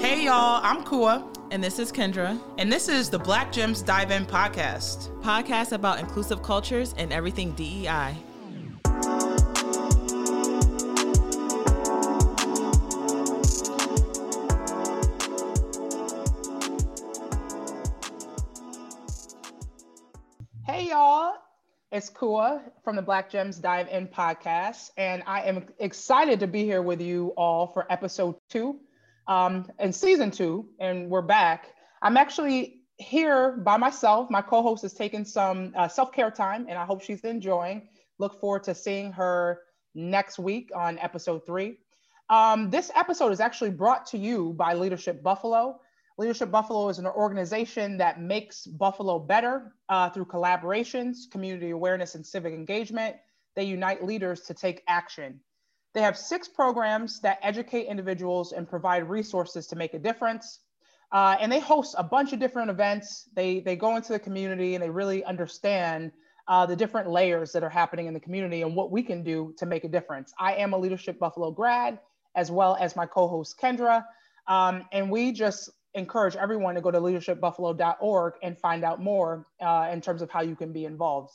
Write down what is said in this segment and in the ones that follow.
Hey y'all, I'm Kua. And this is Kendra. And this is the Black Gems Dive In podcast. Podcast about inclusive cultures and everything DEI. Hey y'all, it's Kua from the Black Gems Dive In podcast. And I am excited to be here with you all for episode two um, in season two, and we're back. I'm actually here by myself. My co-host is taking some uh, self-care time, and I hope she's enjoying. Look forward to seeing her next week on episode three. Um, this episode is actually brought to you by Leadership Buffalo. Leadership Buffalo is an organization that makes Buffalo better uh, through collaborations, community awareness, and civic engagement. They unite leaders to take action. They have six programs that educate individuals and provide resources to make a difference. Uh, and they host a bunch of different events. They, they go into the community and they really understand uh, the different layers that are happening in the community and what we can do to make a difference. I am a Leadership Buffalo grad, as well as my co host Kendra. Um, and we just encourage everyone to go to leadershipbuffalo.org and find out more uh, in terms of how you can be involved.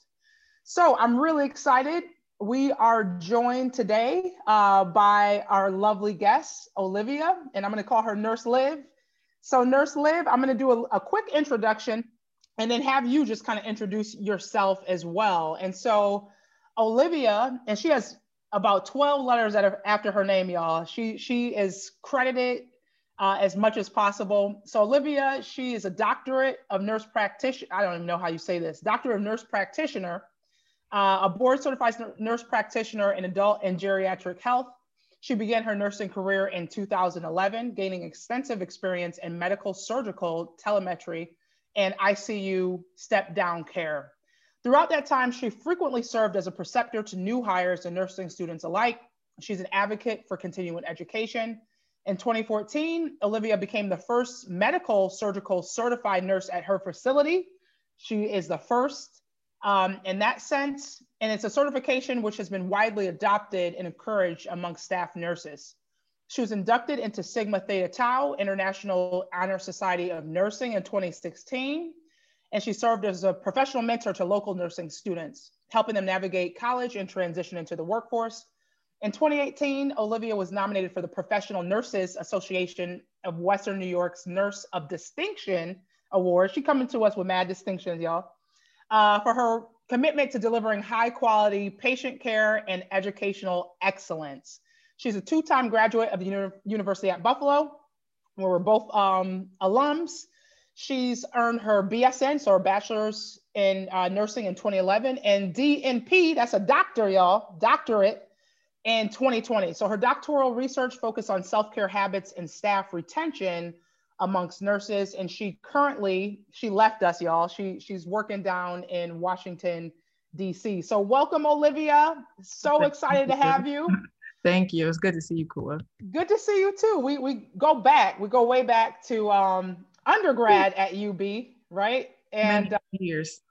So I'm really excited we are joined today uh, by our lovely guest, Olivia, and I'm going to call her Nurse Liv. So, Nurse Liv, I'm going to do a, a quick introduction and then have you just kind of introduce yourself as well. And so, Olivia, and she has about 12 letters that are after her name, y'all. She she is credited uh, as much as possible. So Olivia, she is a doctorate of nurse practitioner. I don't even know how you say this. doctor of nurse practitioner uh, a board certified nurse practitioner in adult and geriatric health. She began her nursing career in 2011, gaining extensive experience in medical, surgical, telemetry, and ICU step down care. Throughout that time, she frequently served as a preceptor to new hires and nursing students alike. She's an advocate for continuing education. In 2014, Olivia became the first medical surgical certified nurse at her facility. She is the first um, in that sense. And it's a certification which has been widely adopted and encouraged among staff nurses. She was inducted into Sigma Theta Tau International Honor Society of Nursing in 2016. And she served as a professional mentor to local nursing students, helping them navigate college and transition into the workforce. In 2018, Olivia was nominated for the Professional Nurses Association of Western New York's Nurse of Distinction Award. She coming to us with mad distinctions, y'all uh, for her commitment to delivering high quality patient care and educational excellence. She's a two time graduate of the Uni University at Buffalo, where we're both um, alums. She's earned her BSN, so her bachelor's in uh, nursing in 2011, and DNP, that's a doctor, y'all, doctorate in 2020. So her doctoral research focused on self care habits and staff retention amongst nurses. And she currently she left us y'all. She she's working down in washington dc so welcome olivia. So excited to have you. Thank you. It's good to see you Kua. good to see you too. We we go back. We go way back to um undergrad at ub right? And uh, years.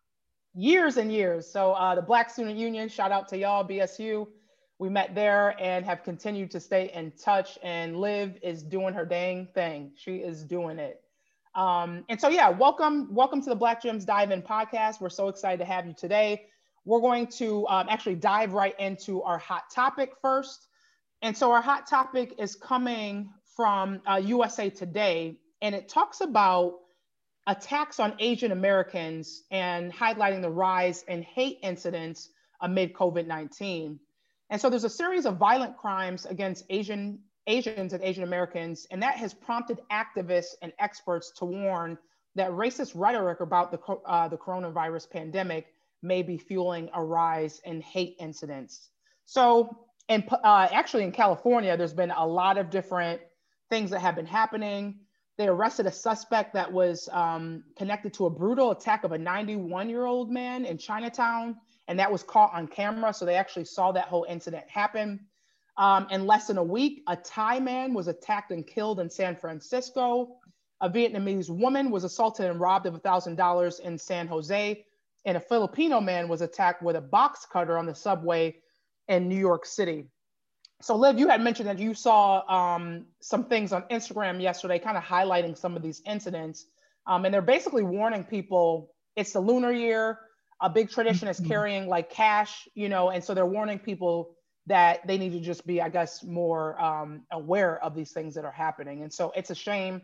years and years. So uh the black student union shout out to y'all bsu we met there and have continued to stay in touch. And Liv is doing her dang thing. She is doing it. Um, and so, yeah, welcome, welcome to the Black Gems Dive In podcast. We're so excited to have you today. We're going to um, actually dive right into our hot topic first. And so, our hot topic is coming from uh, USA Today, and it talks about attacks on Asian Americans and highlighting the rise in hate incidents amid COVID 19. And so there's a series of violent crimes against Asian Asians and Asian Americans, and that has prompted activists and experts to warn that racist rhetoric about the, uh, the coronavirus pandemic may be fueling a rise in hate incidents. So, and uh, actually in California, there's been a lot of different things that have been happening. They arrested a suspect that was um, connected to a brutal attack of a 91 year old man in Chinatown and that was caught on camera. So they actually saw that whole incident happen. Um, in less than a week, a Thai man was attacked and killed in San Francisco. A Vietnamese woman was assaulted and robbed of $1,000 in San Jose. And a Filipino man was attacked with a box cutter on the subway in New York City. so Liv, you had mentioned that you saw um, some things on Instagram yesterday, kind of highlighting some of these incidents, um, and they're basically warning people it's the lunar year. A big tradition is mm-hmm. carrying like cash, you know, and so they're warning people that they need to just be, I guess, more um, aware of these things that are happening. And so it's a shame.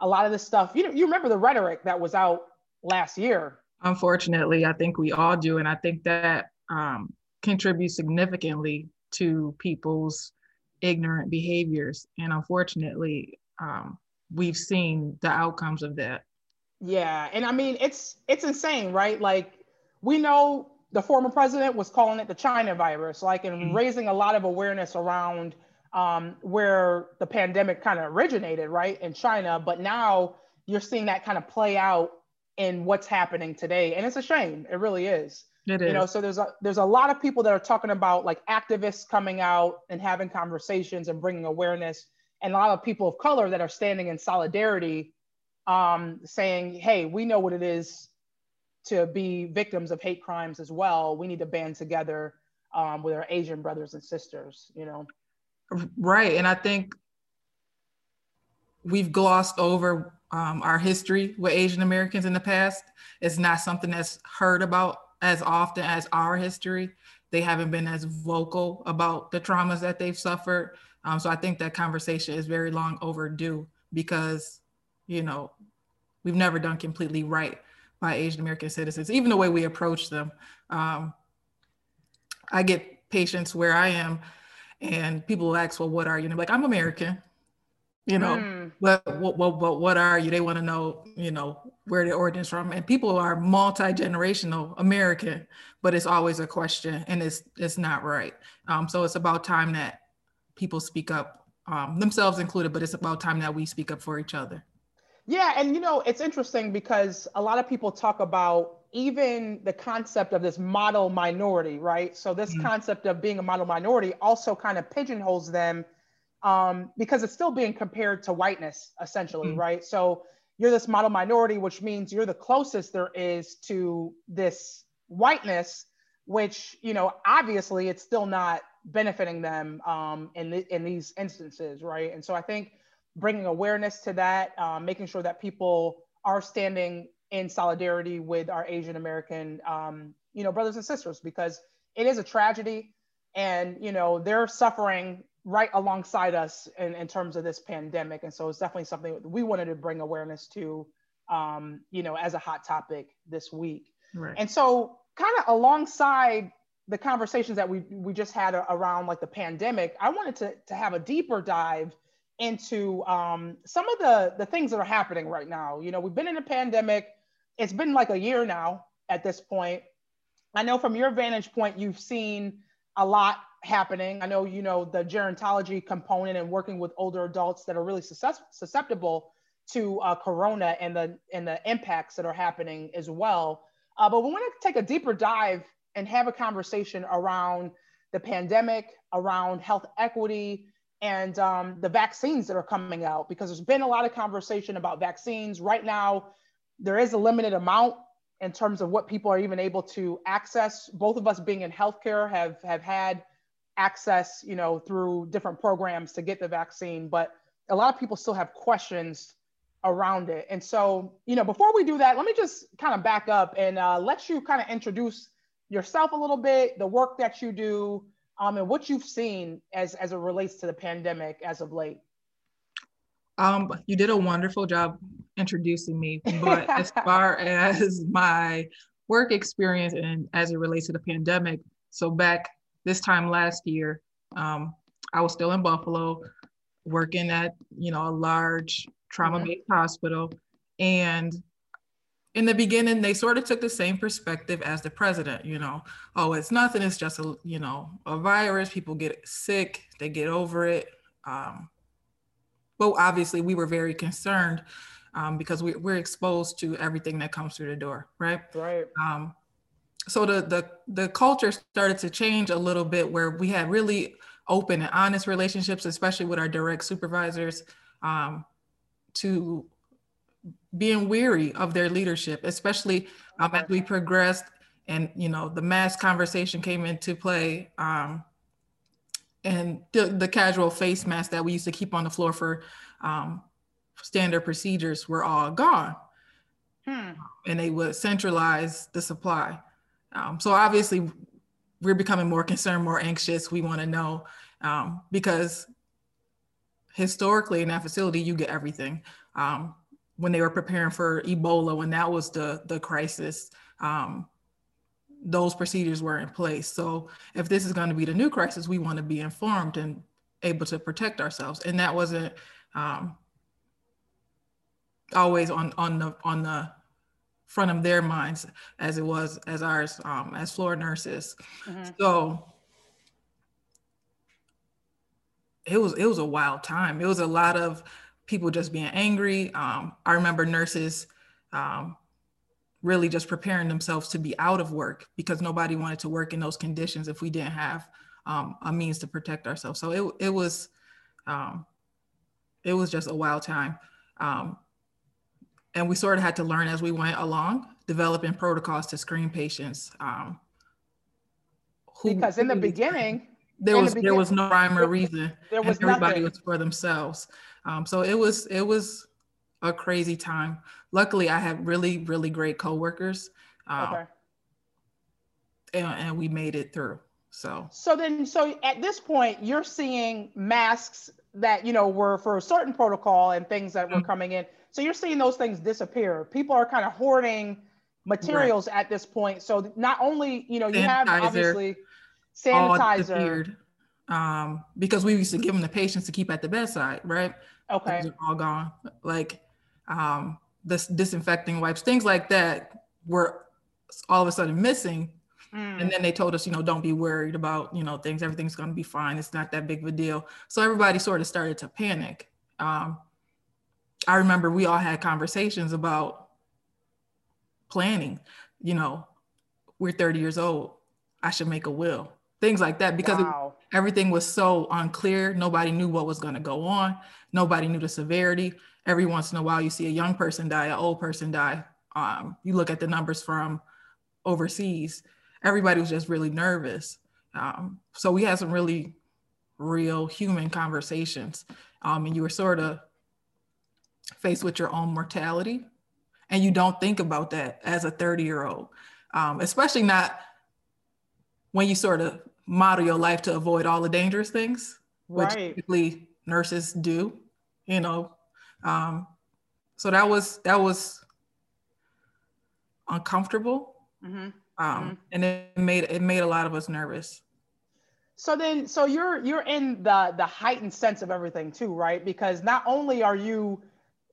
A lot of this stuff, you know, you remember the rhetoric that was out last year. Unfortunately, I think we all do, and I think that um, contributes significantly to people's ignorant behaviors. And unfortunately, um, we've seen the outcomes of that. Yeah, and I mean it's it's insane, right? Like we know the former president was calling it the China virus, like and mm-hmm. raising a lot of awareness around um, where the pandemic kind of originated, right, in China. But now you're seeing that kind of play out in what's happening today, and it's a shame. It really is. It is. You know, so there's a there's a lot of people that are talking about like activists coming out and having conversations and bringing awareness, and a lot of people of color that are standing in solidarity um, saying, hey, we know what it is to be victims of hate crimes as well. We need to band together um, with our Asian brothers and sisters, you know? Right. And I think we've glossed over um, our history with Asian Americans in the past. It's not something that's heard about as often as our history. They haven't been as vocal about the traumas that they've suffered. Um, so I think that conversation is very long overdue because you know, we've never done completely right by Asian American citizens, even the way we approach them. Um, I get patients where I am, and people will ask, "Well, what are you?" And I'm like, "I'm American." You know, mm. but what, what, what, what are you? They want to know, you know, where the origins from. And people are multi generational American, but it's always a question, and it's it's not right. Um, so it's about time that people speak up, um, themselves included, but it's about time that we speak up for each other. Yeah, and you know, it's interesting because a lot of people talk about even the concept of this model minority, right? So this mm-hmm. concept of being a model minority also kind of pigeonholes them um, because it's still being compared to whiteness, essentially, mm-hmm. right? So you're this model minority, which means you're the closest there is to this whiteness, which you know, obviously, it's still not benefiting them um, in the, in these instances, right? And so I think bringing awareness to that, um, making sure that people are standing in solidarity with our Asian American, um, you know, brothers and sisters, because it is a tragedy, and you know they're suffering right alongside us in, in terms of this pandemic, and so it's definitely something we wanted to bring awareness to, um, you know, as a hot topic this week. Right. And so, kind of alongside the conversations that we we just had around like the pandemic, I wanted to to have a deeper dive into um, some of the the things that are happening right now. You know, we've been in a pandemic. It's been like a year now at this point. I know from your vantage point, you've seen a lot happening. I know you know the gerontology component and working with older adults that are really susceptible to uh, corona and the and the impacts that are happening as well. Uh, but we want to take a deeper dive and have a conversation around the pandemic, around health equity, and um, the vaccines that are coming out because there's been a lot of conversation about vaccines. Right now there is a limited amount in terms of what people are even able to access. Both of us being in healthcare have have had access you know through different programs to get the vaccine but a lot of people still have questions around it. And so you know before we do that let me just kind of back up and uh, let you kind of introduce yourself a little bit the work that you do um, and what you've seen as, as it relates to the pandemic as of late. Um, you did a wonderful job introducing me, but as far as my work experience and as it relates to the pandemic, so back this time last year, um, I was still in Buffalo, working at you know a large trauma-based mm-hmm. hospital, and in the beginning they sort of took the same perspective as the president you know. Oh it's nothing it's just a you know a virus people get sick they get over it. Um, but obviously we were very concerned um, because we, we're exposed to everything that comes through the door right? Right. Um, so the, the the culture started to change a little bit where we had really open and honest relationships especially with our direct supervisors um, to being weary of their leadership, especially um, as we progressed and you know the mass conversation came into play. Um, and the, the casual face mask that we used to keep on the floor for um, standard procedures were all gone. Hmm. And they would centralize the supply. Um, so obviously, we're becoming more concerned, more anxious. We want to know um, because historically in that facility, you get everything. Um, when they were preparing for Ebola, when that was the the crisis, um, those procedures were in place. So if this is going to be the new crisis, we want to be informed and able to protect ourselves. And that wasn't um, always on on the on the front of their minds as it was as ours um, as floor nurses. Mm-hmm. So it was it was a wild time. It was a lot of people just being angry. Um, I remember nurses um, really just preparing themselves to be out of work because nobody wanted to work in those conditions if we didn't have um, a means to protect ourselves. So it, it was um, it was just a wild time. Um, and we sort of had to learn as we went along, developing protocols to screen patients. Um, who, because in the beginning, there was the there was no rhyme or reason. There was everybody nothing. was for themselves. Um, so it was it was a crazy time. Luckily, I had really, really great coworkers. Um, okay. And, and we made it through. So. So then, so at this point, you're seeing masks that you know were for a certain protocol and things that were mm-hmm. coming in. So you're seeing those things disappear. People are kind of hoarding materials right. at this point. So not only you know you sanitizer, have obviously sanitizer. Um, because we used to give them the patients to keep at the bedside, right? Okay. Those are all gone. Like um, this disinfecting wipes, things like that were all of a sudden missing. Mm. And then they told us, you know, don't be worried about, you know, things, everything's going to be fine. It's not that big of a deal. So everybody sort of started to panic. Um, I remember we all had conversations about planning, you know, we're 30 years old. I should make a will, things like that, because wow. it, everything was so unclear. Nobody knew what was going to go on. Nobody knew the severity every once in a while you see a young person die, an old person die. Um, you look at the numbers from overseas, everybody was just really nervous. Um, so we had some really real human conversations. Um, and you were sort of faced with your own mortality. And you don't think about that as a 30 year old, um, especially not when you sort of model your life to avoid all the dangerous things, which right. typically nurses do. You know, um, so that was that was uncomfortable, mm-hmm. Um, mm-hmm. and it made it made a lot of us nervous. So then, so you're you're in the the heightened sense of everything too, right? Because not only are you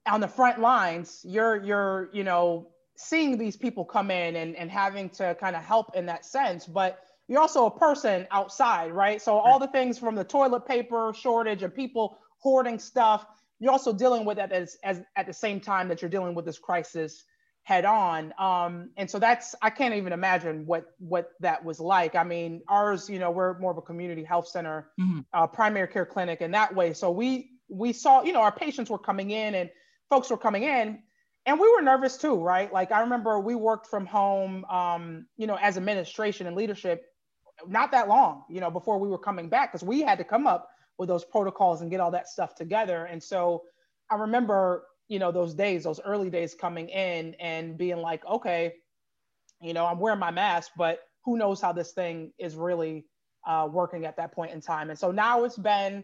on the front lines, you're you're you know seeing these people come in and and having to kind of help in that sense, but you're also a person outside, right? So all the things from the toilet paper shortage and people hoarding stuff you're also dealing with that as, as at the same time that you're dealing with this crisis head on. Um, and so that's I can't even imagine what what that was like. I mean, ours, you know, we're more of a community health center, mm-hmm. uh, primary care clinic in that way. So we we saw, you know, our patients were coming in and folks were coming in, and we were nervous too, right? Like I remember we worked from home, um, you know, as administration and leadership, not that long, you know, before we were coming back because we had to come up with those protocols and get all that stuff together. And so I remember, you know, those days, those early days coming in and being like, okay, you know, I'm wearing my mask, but who knows how this thing is really uh, working at that point in time. And so now it's been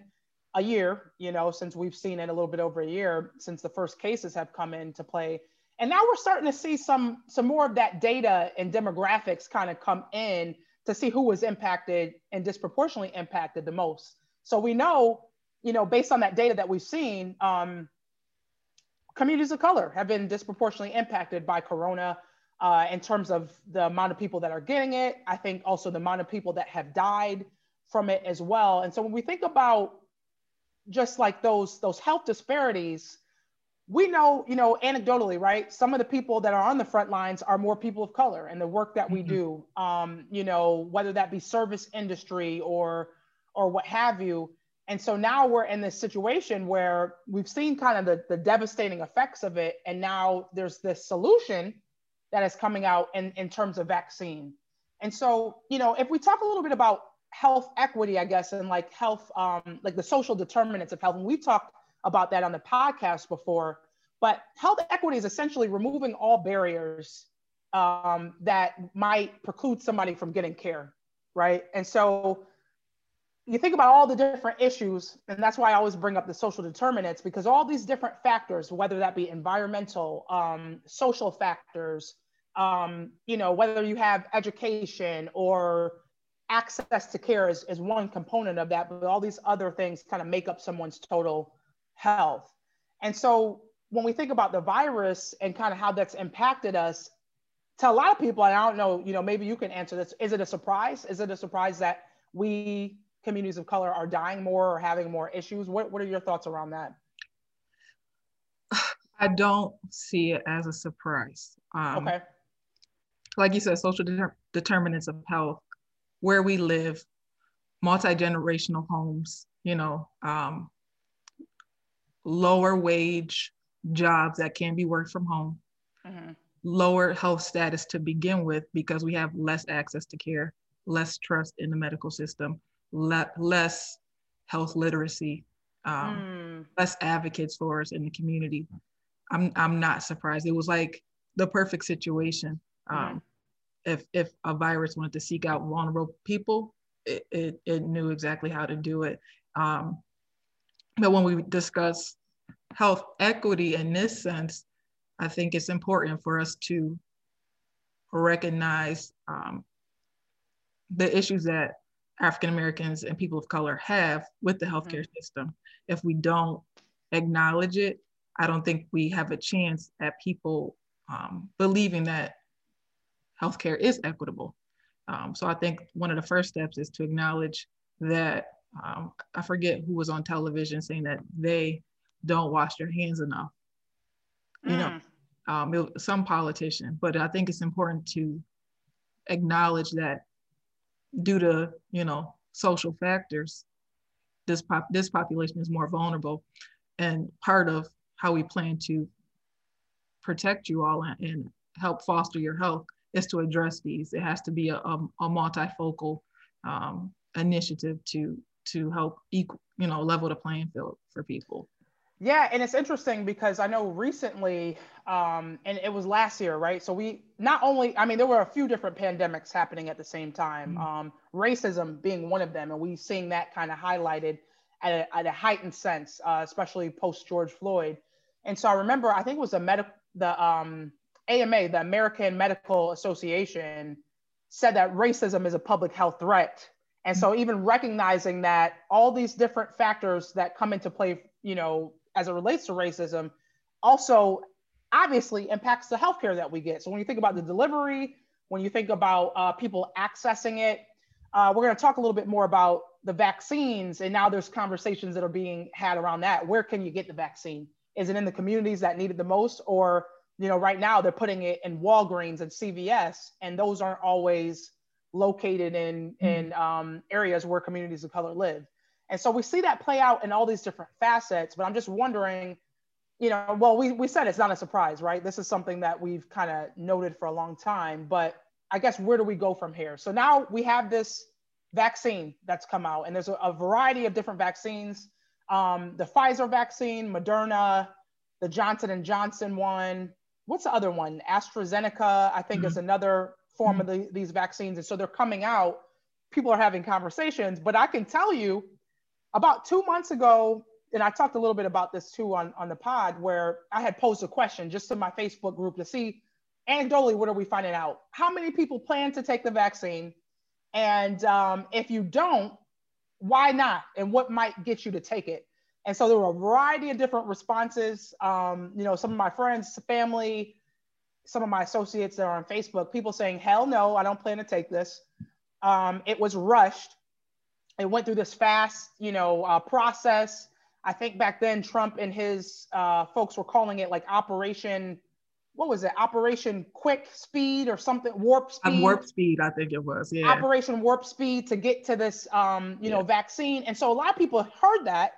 a year, you know, since we've seen it a little bit over a year since the first cases have come into play. And now we're starting to see some some more of that data and demographics kind of come in to see who was impacted and disproportionately impacted the most. So we know, you know, based on that data that we've seen, um, communities of color have been disproportionately impacted by Corona uh, in terms of the amount of people that are getting it. I think also the amount of people that have died from it as well. And so when we think about just like those those health disparities, we know, you know, anecdotally, right? Some of the people that are on the front lines are more people of color and the work that we mm-hmm. do. Um, you know, whether that be service industry or or what have you. And so now we're in this situation where we've seen kind of the, the devastating effects of it. And now there's this solution that is coming out in, in terms of vaccine. And so, you know, if we talk a little bit about health equity, I guess, and like health, um, like the social determinants of health. And we've talked about that on the podcast before. But health equity is essentially removing all barriers um, that might preclude somebody from getting care, right? And so you think about all the different issues, and that's why I always bring up the social determinants because all these different factors, whether that be environmental, um, social factors, um, you know, whether you have education or access to care is, is one component of that, but all these other things kind of make up someone's total health. And so when we think about the virus and kind of how that's impacted us, to a lot of people, and I don't know, you know, maybe you can answer this. Is it a surprise? Is it a surprise that we communities of color are dying more or having more issues? What, what are your thoughts around that? I don't see it as a surprise. Um, okay. Like you said, social deter- determinants of health, where we live, multi generational homes, you know, um, lower wage jobs that can be worked from home, mm-hmm. lower health status to begin with because we have less access to care, less trust in the medical system, le- less health literacy, um, mm. less advocates for us in the community. I'm I'm not surprised. It was like the perfect situation. Um, mm. If if a virus wanted to seek out vulnerable people, it, it, it knew exactly how to do it. Um, but when we discuss health equity in this sense, I think it's important for us to recognize um, the issues that African Americans and people of color have with the healthcare mm-hmm. system. If we don't acknowledge it, I don't think we have a chance at people um, believing that healthcare is equitable. Um, so I think one of the first steps is to acknowledge that um, I forget who was on television saying that they don't wash their hands enough. Mm. You know, mm. um, it, some politician, but I think it's important to acknowledge that due to you know social factors, this pop this population is more vulnerable, and part of how we plan to protect you all and, and help foster your health is to address these. It has to be a, a, a multifocal um, initiative to to help equal, you know, level the playing field for people. Yeah, and it's interesting because I know recently, um, and it was last year, right? So we not only, I mean, there were a few different pandemics happening at the same time, mm-hmm. um, racism being one of them, and we seeing that kind of highlighted at a, at a heightened sense, uh, especially post George Floyd. And so I remember, I think it was the medical, the um, AMA, the American Medical Association, said that racism is a public health threat. And so even recognizing that all these different factors that come into play, you know, as it relates to racism also obviously impacts the healthcare that we get. So when you think about the delivery, when you think about uh, people accessing it, uh, we're going to talk a little bit more about the vaccines. And now there's conversations that are being had around that. Where can you get the vaccine? Is it in the communities that need it the most? Or, you know, right now they're putting it in Walgreens and CVS, and those aren't always located in, mm-hmm. in um, areas where communities of color live. And so we see that play out in all these different facets, but I'm just wondering, you know, well, we, we said it's not a surprise, right? This is something that we've kind of noted for a long time, but I guess where do we go from here? So now we have this vaccine that's come out, and there's a, a variety of different vaccines. Um, the Pfizer vaccine, Moderna, the Johnson and Johnson one. What's the other one? AstraZeneca, I think, mm-hmm. is another form mm-hmm. of the, these vaccines. And so they're coming out. People are having conversations, but I can tell you about two months ago, and I talked a little bit about this too on, on the pod, where I had posed a question just to my Facebook group to see anecdotally what are we finding out? How many people plan to take the vaccine? And um, if you don't, why not? And what might get you to take it? And so there were a variety of different responses. Um, you know, some of my friends, family, some of my associates that are on Facebook, people saying, hell no, I don't plan to take this. Um, it was rushed it went through this fast, you know, uh, process. I think back then Trump and his uh, folks were calling it like Operation, what was it? Operation Quick Speed or something, Warp Speed. warp Speed, I think it was. Yeah. Operation Warp Speed to get to this, um, you yeah. know, vaccine. And so a lot of people heard that.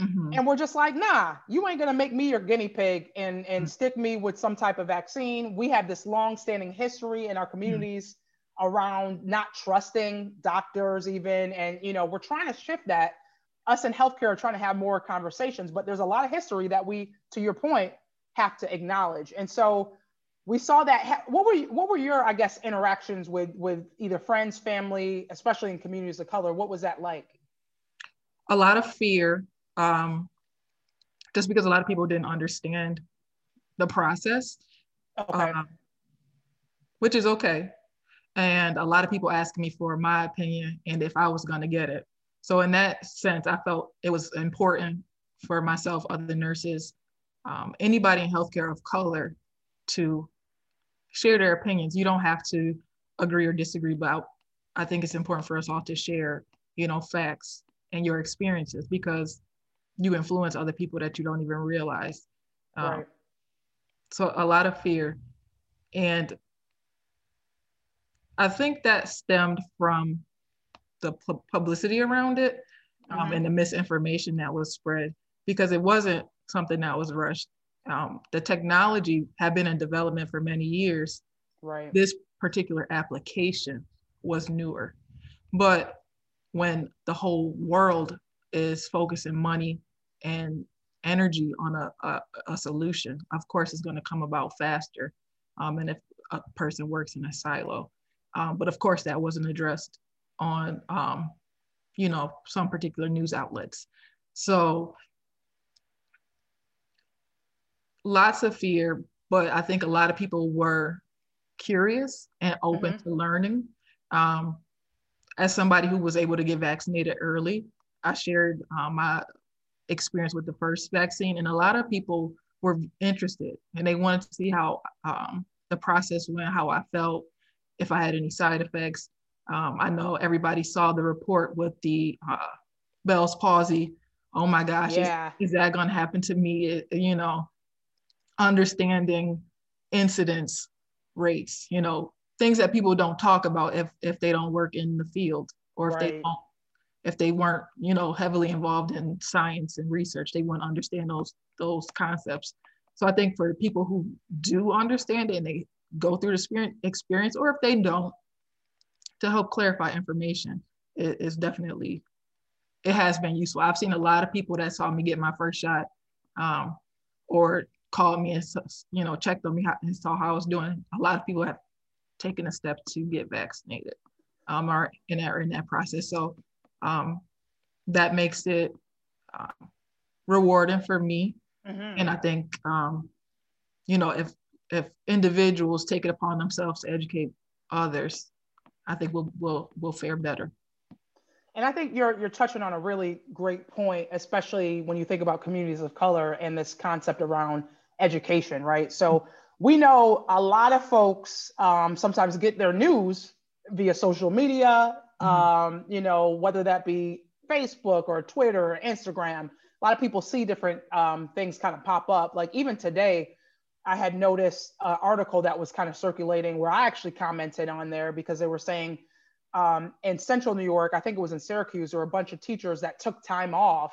Mm-hmm. And we're just like, nah, you ain't gonna make me your guinea pig and and mm-hmm. stick me with some type of vaccine. We have this long-standing history in our communities around not trusting doctors even. And you know we're trying to shift that. Us in healthcare are trying to have more conversations but there's a lot of history that we to your point have to acknowledge. And so we saw that. What were you, what were your i guess interactions with with either friends family especially in communities of color? What was that like? A lot of fear um, just because a lot of people didn't understand the process okay. Um, which is okay and a lot of people asked me for my opinion and if i was going to get it so in that sense i felt it was important for myself other nurses um, anybody in healthcare of color to share their opinions. You don't have to agree or disagree, but I, think it's important for us all to share, you know, facts and your experiences because you influence other people that you don't even realize. Um, right. So a lot of fear. And I think that stemmed from the pu- publicity around it um, mm-hmm. and the misinformation that was spread because it wasn't something that was rushed um, the technology had been in development for many years. Right. This particular application was newer. But when the whole world is focusing money and energy on a, a, a solution, of course, it's going to come about faster. Um, and if a person works in a silo. Um, but of course, that wasn't addressed on, um, you know, some particular news outlets. So lots of fear, but I think a lot of people were curious and open mm-hmm. to learning. Um, as somebody who was able to get vaccinated early, I shared um, my experience with the first vaccine, and a lot of people were interested and they wanted to see how um, the process went, how I felt, if I had any side effects. Um, I know everybody saw the report with the uh, Bell's palsy. Oh my gosh, yeah. is, is that going to happen to me? It, you know, understanding incidence rates, you know, things that people don't talk about if if they don't work in the field or if right. they don't if they weren't, you know, heavily involved in science and research, they wouldn't understand those those concepts. So I think for people who do understand it and they go through the experience, or if they don't, to help clarify information it is definitely it has been useful. I've seen a lot of people that saw me get my first shot, um, or called me and you know checked on me and saw how I was doing. A lot of people have taken a step to get vaccinated, um, or in that in that process. So um, that makes it uh, rewarding for me, mm-hmm. and I think um, you know if if individuals take it upon themselves to educate others, I think we'll we'll we'll fare better. And I think you're you're touching on a really great point, especially when you think about communities of color and this concept around education, right? So we know a lot of folks um, sometimes get their news via social media. Um, you know, whether that be Facebook or Twitter or Instagram. A lot of people see different um, things kind of pop up. Like even today, I had noticed an article that was kind of circulating where I actually commented on there because they were saying um, in central New York, I think it was in Syracuse, there were a bunch of teachers that took time off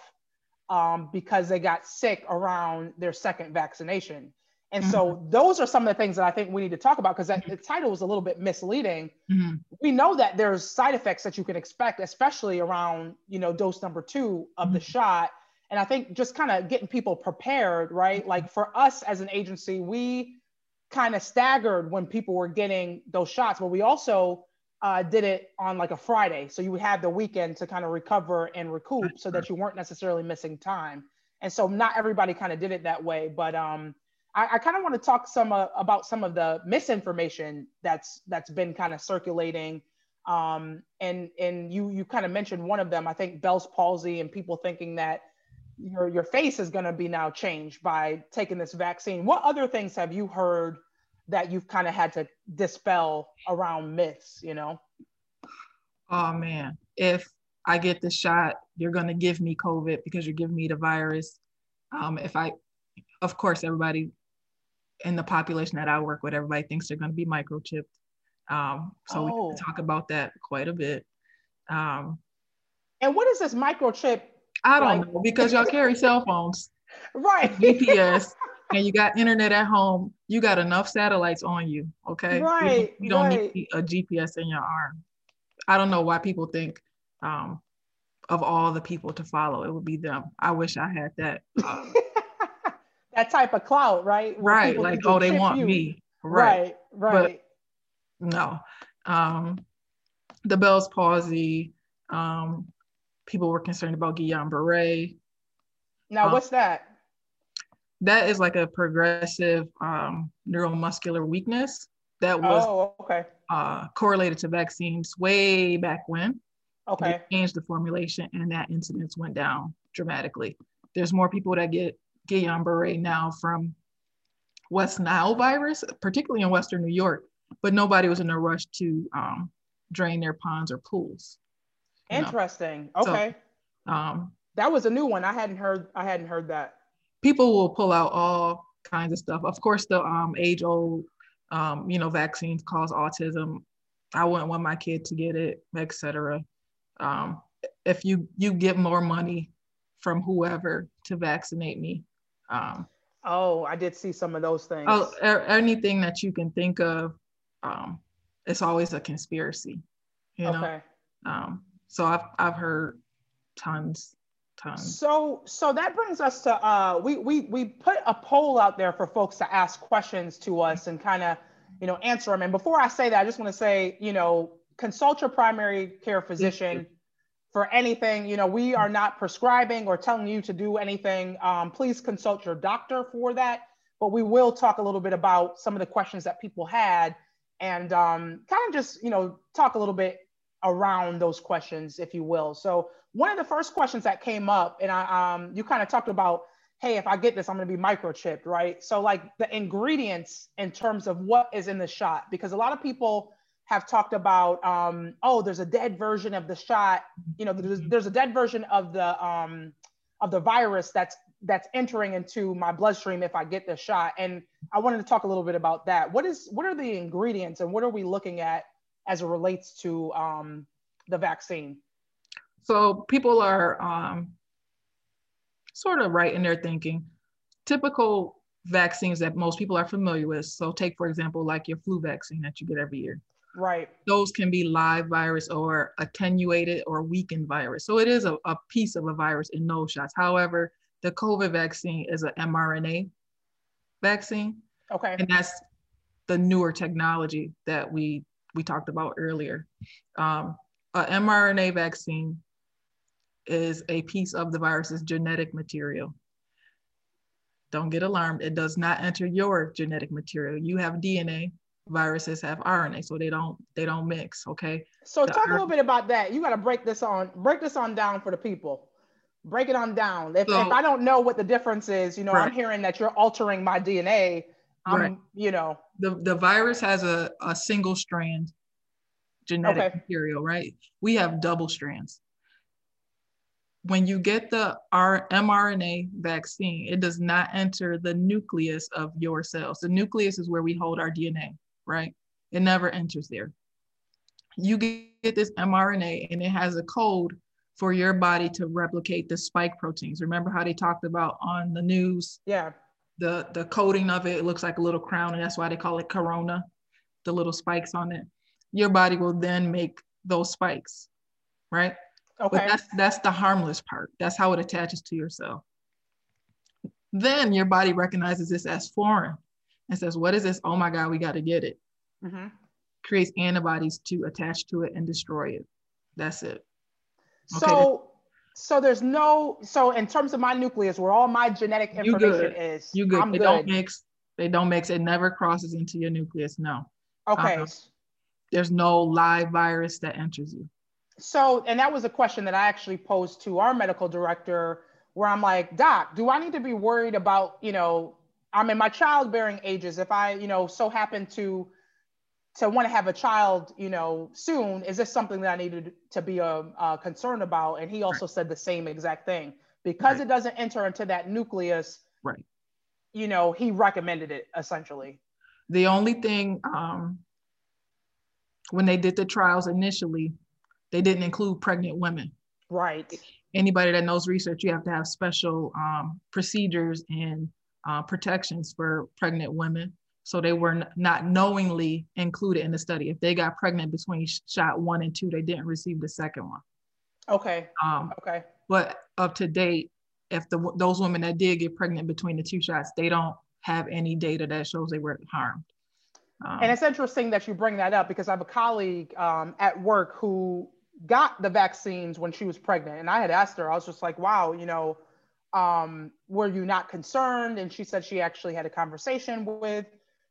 um, because they got sick around their second vaccination. And mm-hmm. so those are some of the things that I think we need to talk about because the title was a little bit misleading. Mm-hmm. We know that there's side effects that you can expect, especially around, you know, dose number two of mm-hmm. the shot. And I think just kind of getting people prepared, right? Mm-hmm. Like for us as an agency, we kind of staggered when people were getting those shots, but we also uh, did it on like a Friday. So you would have the weekend to kind of recover and recoup so that you weren't necessarily missing time. And so not everybody kind of did it that way. But um, I, I kind of want to talk some uh, about some of the misinformation that's that's been kind of circulating. Um, and and you you kind of mentioned one of them. I think Bell's palsy and people thinking that your your face is going to be now changed by taking this vaccine. What other things have you heard that you've kind of had to dispel around myths, you know? Oh man, if I get the shot, you're going to give me COVID because you're giving me the virus. Um, if I, of course, everybody in the population that I work with, everybody thinks they're going to be microchipped. Um, so oh. we talk about that quite a bit. Um, and what is this microchip? I don't like? know because y'all carry cell phones, right? GPS and you got internet at home, you got enough satellites on you. Okay. Right. You don't, you don't right. need a GPS in your arm. I don't know why people think um, of all the people to follow, it would be them. I wish I had that. Uh, that type of clout, right? Where right. people Like, oh, they want you. me. Right. Right. Right. No. Um, the Bell's palsy. Um, people were concerned about Guillain-Barré. now, uh, what's that? That is like a progressive um, neuromuscular weakness that was Oh, okay. uh, correlated to vaccines way back when. Okay. They changed the formulation and that incidence went down dramatically. There's more people that get Guillain-Barré now from West Nile virus, particularly in Western New York, but nobody was in a rush to um, drain their ponds or pools. you know. Interesting. So- Okay. Um, that was a new one. I hadn't heard. I hadn't heard that. people will pull out all kinds of stuff. Of course, the um, age-old, um, you know, vaccines cause autism. I wouldn't want my kid to get it, etc. Um, if you you get more money from whoever to vaccinate me, um, Oh, I did see some of those things. oh, a- anything that you can think of, um, it's always a conspiracy. You know, okay. um, so I've I've heard tons, tons. So, so that brings us to uh, we we we put a poll out there for folks to ask questions to us and kind of you know answer them. And before I say that, I just want to say you know consult your primary care physician for anything. You know we are not prescribing or telling you to do anything. Um, please consult your doctor for that. But we will talk a little bit about some of the questions that people had and um, kind of just you know talk a little bit around those questions, if you will. So one of the first questions that came up, and I, um, you kind of talked about, hey, if I get this, I'm going to be microchipped, right? So like the ingredients in terms of what is in the shot, because a lot of people have talked about, um, oh, there's a dead version of the shot. You know, there's, there's a dead version of the um, of the virus that's that's entering into my bloodstream if I get the shot. And I wanted to talk a little bit about that. What is what are the ingredients and what are we looking at as it relates to um, the vaccine? So people are um, sort of right in their thinking. Typical vaccines that most people are familiar with. So take, for example, like your flu vaccine that you get every year. Right. Those can be live virus or attenuated or weakened virus. So it is a, a piece of a virus in those shots. However, the COVID vaccine is an mRNA vaccine, Okay. and that's the newer technology that we we talked about earlier. Um, a mRNA vaccine is a piece of the virus's genetic material. Don't get alarmed. It does not enter your genetic material. You have DNA. Viruses have RNA, so they don't they don't mix. Okay. So the talk a little bit about that. You got to break this on break this on down for the people. Break it on down. If, So- if I don't know what the difference is, you know, I'm hearing that you're altering my DNA. I'm, Right. you know, The the virus has a, a single strand genetic Okay. material, right? We have double strands. When you get the R- mRNA vaccine, it does not enter the nucleus of your cells. The nucleus is where we hold our DNA, right? It never enters there. You get this mRNA and it has a code for your body to replicate the spike proteins. Remember how they talked about on the news yeah. the the coating of it, it looks like a little crown, and that's why they call it corona, the little spikes on it. Your body will then make those spikes, right? Okay. But that's that's the harmless part. That's how it attaches to your cell. Then your body recognizes this as foreign and says, "What is this? Oh my God, we got to get it." hmm Creates antibodies to attach to it and destroy it. That's it. Okay. So, so there's no. So in terms of my nucleus, where all my genetic information is, You good? I'm they good. don't mix. They don't mix. It never crosses into your nucleus. No, okay. uh-huh. there's no live virus that enters you. So, and that was a question that I actually posed to our medical director, where I'm like, Doc, do I need to be worried about, you know, I'm in my childbearing ages. If I, you know, so happen to to want to have a child, you know, soon, is this something that I needed to be a, uh, concerned about? And he also said the same exact thing because Right. it doesn't enter into that nucleus. Right. You know, he recommended it essentially. The only thing um, when they did the trials initially, they didn't include pregnant women. Right. Anybody that knows research, you have to have special um, procedures and uh, protections for pregnant women. So they were not knowingly included in the study. If they got pregnant between sh- shot one and two, they didn't receive the second one. Okay. Um, Okay. but up to date, if the those women that did get pregnant between the two shots, they don't have any data that shows they were harmed. Um, And it's interesting that you bring that up because I have a colleague um, at work who got the vaccines when she was pregnant. And I had asked her, I was just like, wow, you know, um, were you not concerned? And she said she actually had a conversation with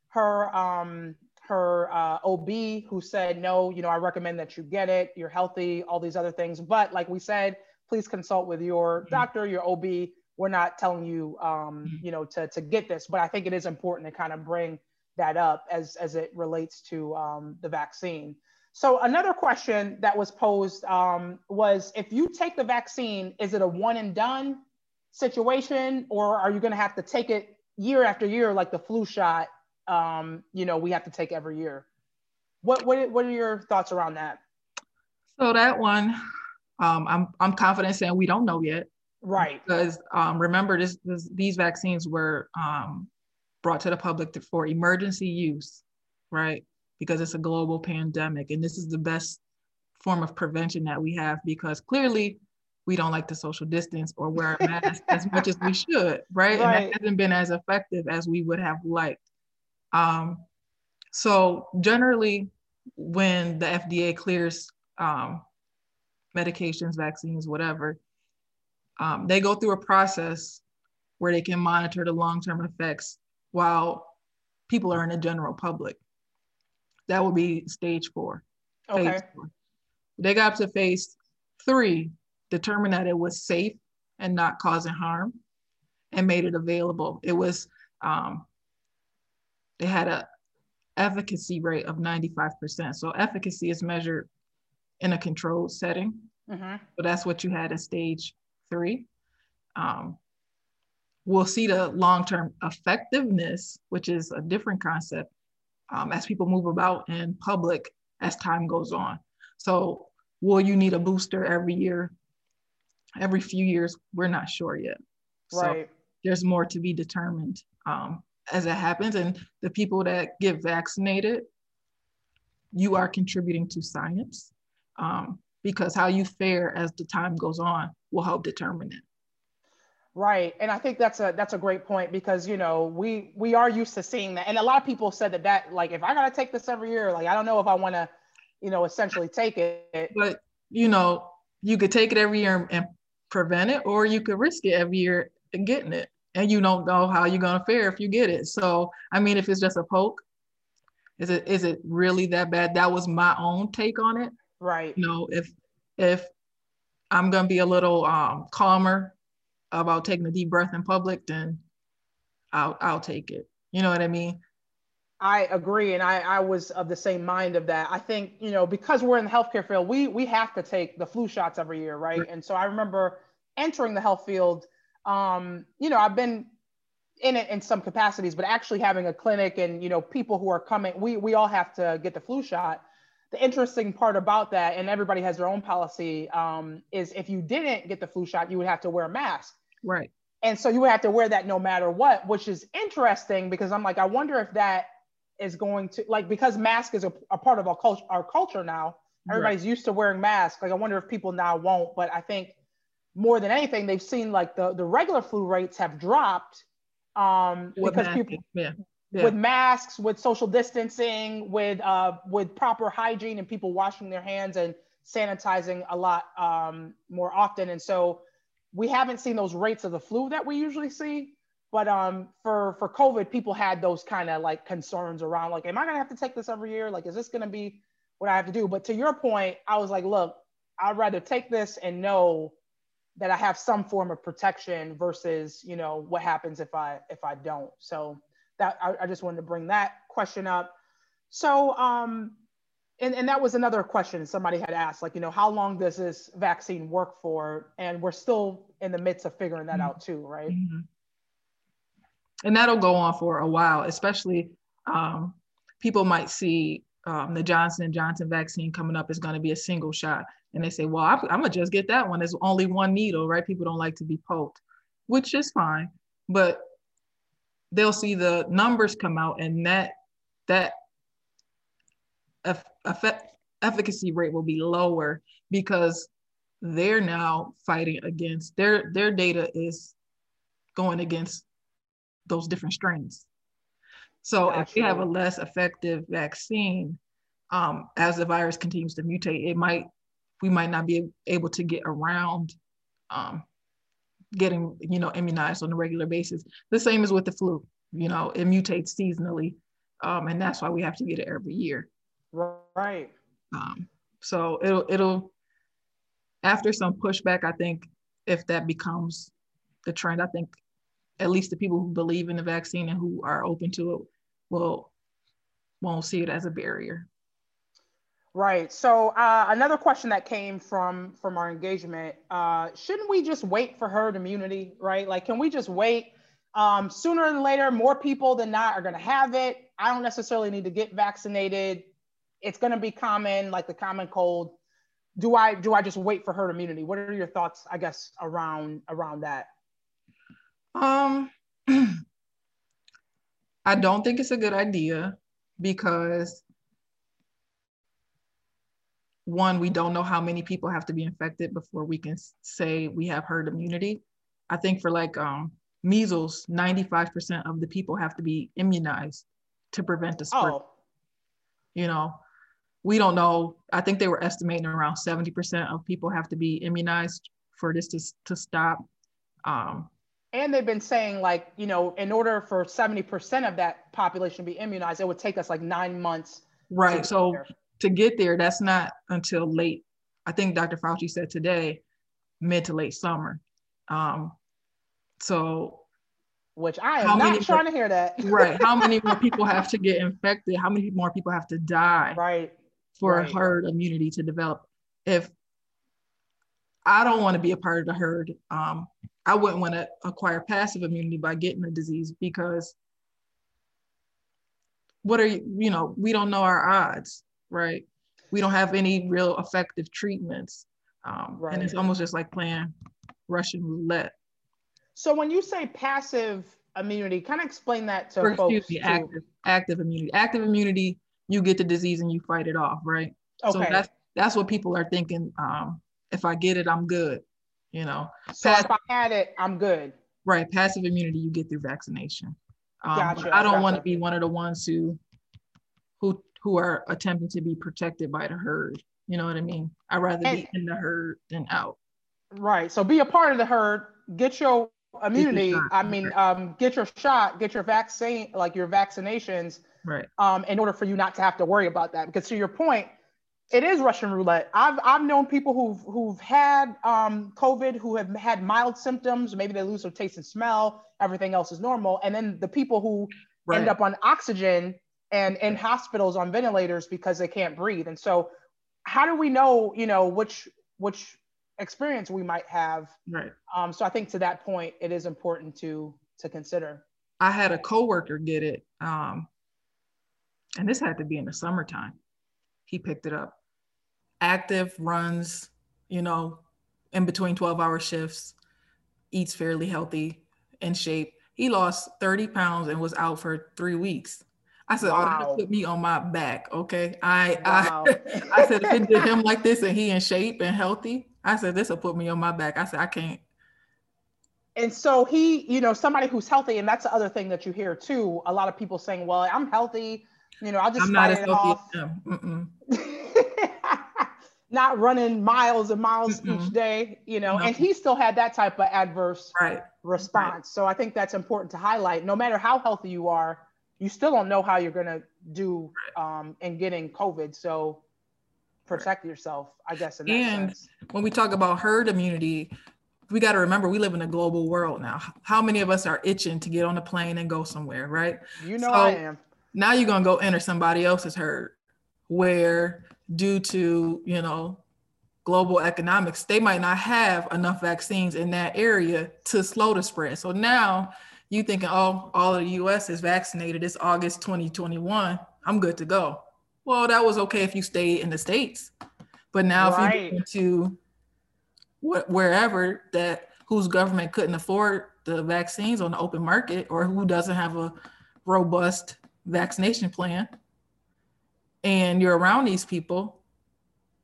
her um, her uh, OB who said, no, you know, I recommend that you get it. You're healthy, all these other things. But like we said, please consult with your Mhm. doctor, your OB. We're not telling you, um, Mhm. you know, to, to get this, but I think it is important to kind of bring that up as, as it relates to um, the vaccine. So another question that was posed um, was if you take the vaccine, is it a one and done situation or are you going to have to take it year after year like the flu shot um, you know we have to take every year? What, what what are your thoughts around that? So that one, um, I'm I'm confident saying we don't know yet. Right. Because um, remember this, this these vaccines were um, brought to the public for emergency use, right? Because it's a global pandemic, and this is the best form of prevention that we have because clearly we don't like to social distance or wear a mask as much as we should, right? And Right. that hasn't been as effective as we would have liked. Um, so generally, when the FDA clears um, medications, vaccines, whatever, um, they go through a process where they can monitor the long-term effects while people are in the general public. That would be stage four. okay four. They got up to phase three, determined that it was safe and not causing harm, and made it available. It was um, they had a efficacy rate of 95%. So efficacy is measured in a controlled setting. hmm So that's what you had in stage three. Um, we'll see the long-term effectiveness, which is a different concept, um, as people move about in public as time goes on. So will you need a booster every year, every few years? We're not sure yet. So right there's more to be determined um, as it happens. And the people that get vaccinated, you are contributing to science um, because how you fare as the time goes on will help determine it. Right, and I think that's a that's a great point because you know we we are used to seeing that, and a lot of people said that that like if I gotta take this every year, like I don't know if I want to, you know, essentially take it. But you know, you could take it every year and prevent it, or you could risk it every year getting it, and you don't know how you're gonna fare if you get it. So I mean, if it's just a poke, is it is it really that bad? That was my own take on it. Right, you know, if if I'm gonna be a little um, calmer about taking a deep breath in public, then I'll I'll take it. You know what I mean? I agree, and I I was of the same mind of that. I think you know because we're in the healthcare field, we we have to take the flu shots every year? Right. And so I remember entering the health field. Um, you know, I've been in it in some capacities, but actually having a clinic and you know people who are coming, we we all have to get the flu shot. The interesting part about that, and everybody has their own policy, um, is if you didn't get the flu shot, you would have to wear a mask. Right. And so you would have to wear that no matter what, which is interesting because I'm like, I wonder if that is going to like because mask is a, a part of our culture our culture now. Everybody's used to wearing masks. Like I wonder if people now won't, but I think more than anything, they've seen like the, the regular flu rates have dropped um, With because masking, people yeah. Yeah. with masks, with social distancing, with uh, with proper hygiene and people washing their hands and sanitizing a lot um, more often. And so we haven't seen those rates of the flu that we usually see. But um, for for COVID, people had those kind of like concerns around like, am I gonna have to take this every year? Like, is this gonna be what I have to do? But to your point, I was like, look, I'd rather take this and know that I have some form of protection versus you know what happens if I if I don't. So that I, I just wanted to bring that question up. So um, and, and that was another question somebody had asked, like, you know, how long does this vaccine work for? And we're still in the midst of figuring that out too, right? Mhm. And that'll go on for a while, especially um, people might see um, the Johnson and Johnson vaccine coming up is going to be a single shot, and they say, "Well, I'm, I'm gonna just get that one. There's only one needle, right? People don't like to be poked, which is fine, but they'll see the numbers come out and that that effect, efficacy rate will be lower because they're now fighting against their their data is going against those different strains. So Absolutely. if we have a less effective vaccine, um, as the virus continues to mutate, it might we might not be able to get around um, getting you know immunized on a regular basis. The same as with the flu. You know, it mutates seasonally, um, and that's why we have to get it every year. Right. Um, so it'll it'll after some pushback, I think if that becomes the trend, I think at least the people who believe in the vaccine and who are open to it will won't see it as a barrier. Right. So uh, another question that came from from our engagement: uh, Shouldn't we just wait for herd immunity? Right? Like, can we just wait? Um, sooner than later, more people than not are going to have it. I don't necessarily need to get vaccinated. It's going to be common, like the common cold. Do I do I just wait for herd immunity? What are your thoughts, I guess, around around that? Um, I don't think it's a good idea because one, we don't know how many people have to be infected before we can say we have herd immunity. I think for like um, measles, 95% of the people have to be immunized to prevent the spread. Oh. You know, we don't know. I think they were estimating around 70% of people have to be immunized for this to, to stop. Um, and they've been saying like, you know, in order for 70% of that population to be immunized, it would take us like nine months. Right. So to get there, that's not until late. I think Dr. Fauci said today, mid to late summer. Um, so, which I am not trying more, to hear that. right. How many more people have to get infected? How many more people have to die? Right. For right. herd immunity to develop. If I don't want to be a part of the herd, um, I wouldn't want to acquire passive immunity by getting the disease because what are you, you know, we don't know our odds right? We don't have any real effective treatments. Um, right. And it's almost just like playing Russian roulette. So when you say passive immunity, kind of explain that to or, folks. Excuse me, active, active immunity. Active immunity, you get the disease and you fight it off, right? Okay. So that's that's what people are thinking. Um, if I get it, I'm good. You know. So Pass- if I had it, I'm good. Right. Passive immunity you get through vaccination. Um, gotcha. I don't gotcha. want to be one of the ones who who are attempting to be protected by the herd. You know what I mean? I'd rather and, be in the herd than out. Right. So be a part of the herd, get your immunity. Get your I mean, um, get your shot, get your vaccine, like your vaccinations. Right. Um, in order for you not to have to worry about that. Because to your point, it is Russian roulette. I've I've known people who've who've had um, COVID who have had mild symptoms. Maybe they lose their taste and smell. Everything else is normal. And then the people who right. end up on oxygen and in hospitals on ventilators because they can't breathe. And so how do we know, you know, which which experience we might have? Right. Um, so I think to that point, it is important to to consider. I had a coworker get it, um, and this had to be in the summertime. He picked it up. Active runs, you know, in between 12 hour shifts, eats fairly healthy, in shape. He lost 30 pounds and was out for three weeks. I said, wow. "Oh, that put me on my back." Okay, I wow. I I said if it did him like this and he in shape and healthy, I said this will put me on my back. I said I can't. And so he, you know, somebody who's healthy, and that's the other thing that you hear too. A lot of people saying, "Well, I'm healthy. You know, I'll just I'm not as healthy off. not running miles and miles Mm-mm. each day, you know, no. and he still had that type of adverse right. response. Right. So I think that's important to highlight. No matter how healthy you are, you still don't know how you're going to do um, in getting COVID. So protect yourself, I guess. and sense. when we talk about herd immunity, we got to remember we live in a global world now. How many of us are itching to get on a plane and go somewhere, right? You know, so I am. Now you're going to go enter somebody else's herd where, due to, you know, global economics, they might not have enough vaccines in that area to slow the spread. So now you thinking, oh, all of the US is vaccinated. It's August 2021. I'm good to go. Well, that was okay if you stayed in the States. But now right. if you go to wherever that whose government couldn't afford the vaccines on the open market or who doesn't have a robust vaccination plan and you're around these people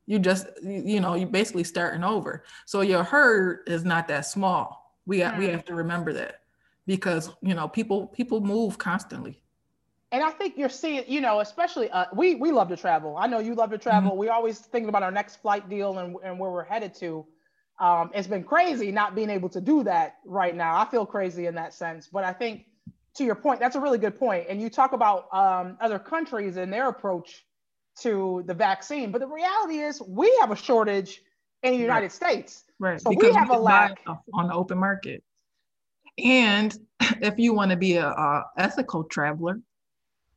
you just you know you're basically starting over so your herd is not that small we got, we hmm. have to remember that because you know people people move constantly and I think you're seeing, you know, especially uh, we we love to travel. I know you love to travel. Mm-hmm. We always thinking about our next flight deal and, and where we're headed to. Um, it's been crazy not being able to do that right now. I feel crazy in that sense, but I think to your point, that's a really good point. And you talk about um, other countries and their approach to the vaccine, but the reality is we have a shortage in the United right. States. Right. So because we have we a lack on the open market. And if you want to be a, a ethical traveler,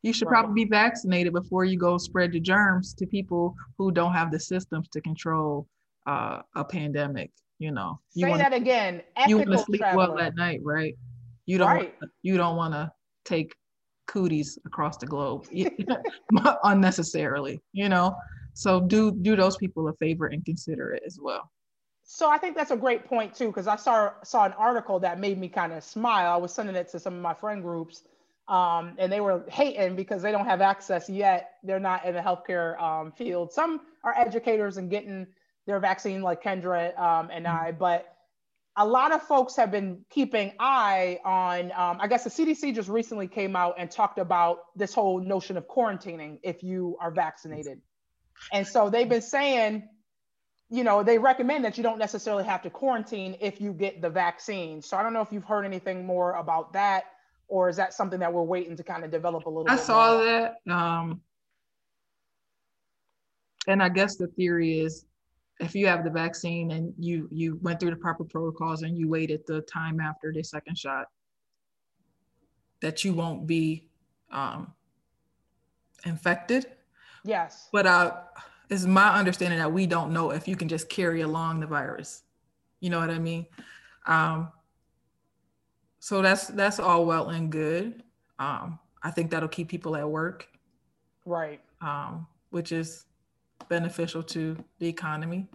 you should right. probably be vaccinated before you go spread the germs to people who don't have the systems to control uh, a pandemic. You know, you say wanna, that again. Ethical you want to sleep traveler. well at night, right? You don't. Right. You don't want to take cooties across the globe unnecessarily. You know, so do do those people a favor and consider it as well. So I think that's a great point too, because I saw saw an article that made me kind of smile. I was sending it to some of my friend groups um, and they were hating because they don't have access yet. They're not in the healthcare um, field. Some are educators and getting their vaccine, like Kendra um, and I, but a lot of folks have been keeping eye on. Um, I guess the CDC just recently came out and talked about this whole notion of quarantining if you are vaccinated, and so they've been saying. You know, they recommend that you don't necessarily have to quarantine if you get the vaccine. So I don't know if you've heard anything more about that or is that something that we're waiting to kind of develop a little bit? I saw more? that. Um, and I guess the theory is if you have the vaccine and you you went through the proper protocols and you waited the time after the second shot, that you won't be um, infected. Yes. But uh, it's my understanding that we don't know if you can just carry along the virus. You know what I mean? Um, so that's that's all well and good. Um, I think that'll keep people at work, right? Um, which is beneficial to the economy.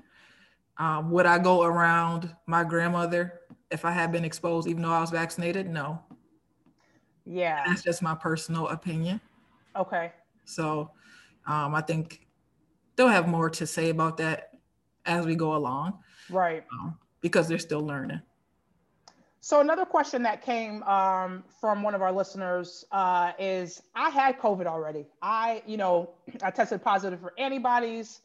Um, would I go around my grandmother if I had been exposed, even though I was vaccinated? No. Yeah, that's just my personal opinion. Okay. So, um, I think they'll have more to say about that as we go along, right? Um, because they're still learning. So another question that came um, from one of our listeners uh, is, I had COVID already. I, you know, I tested positive for antibodies.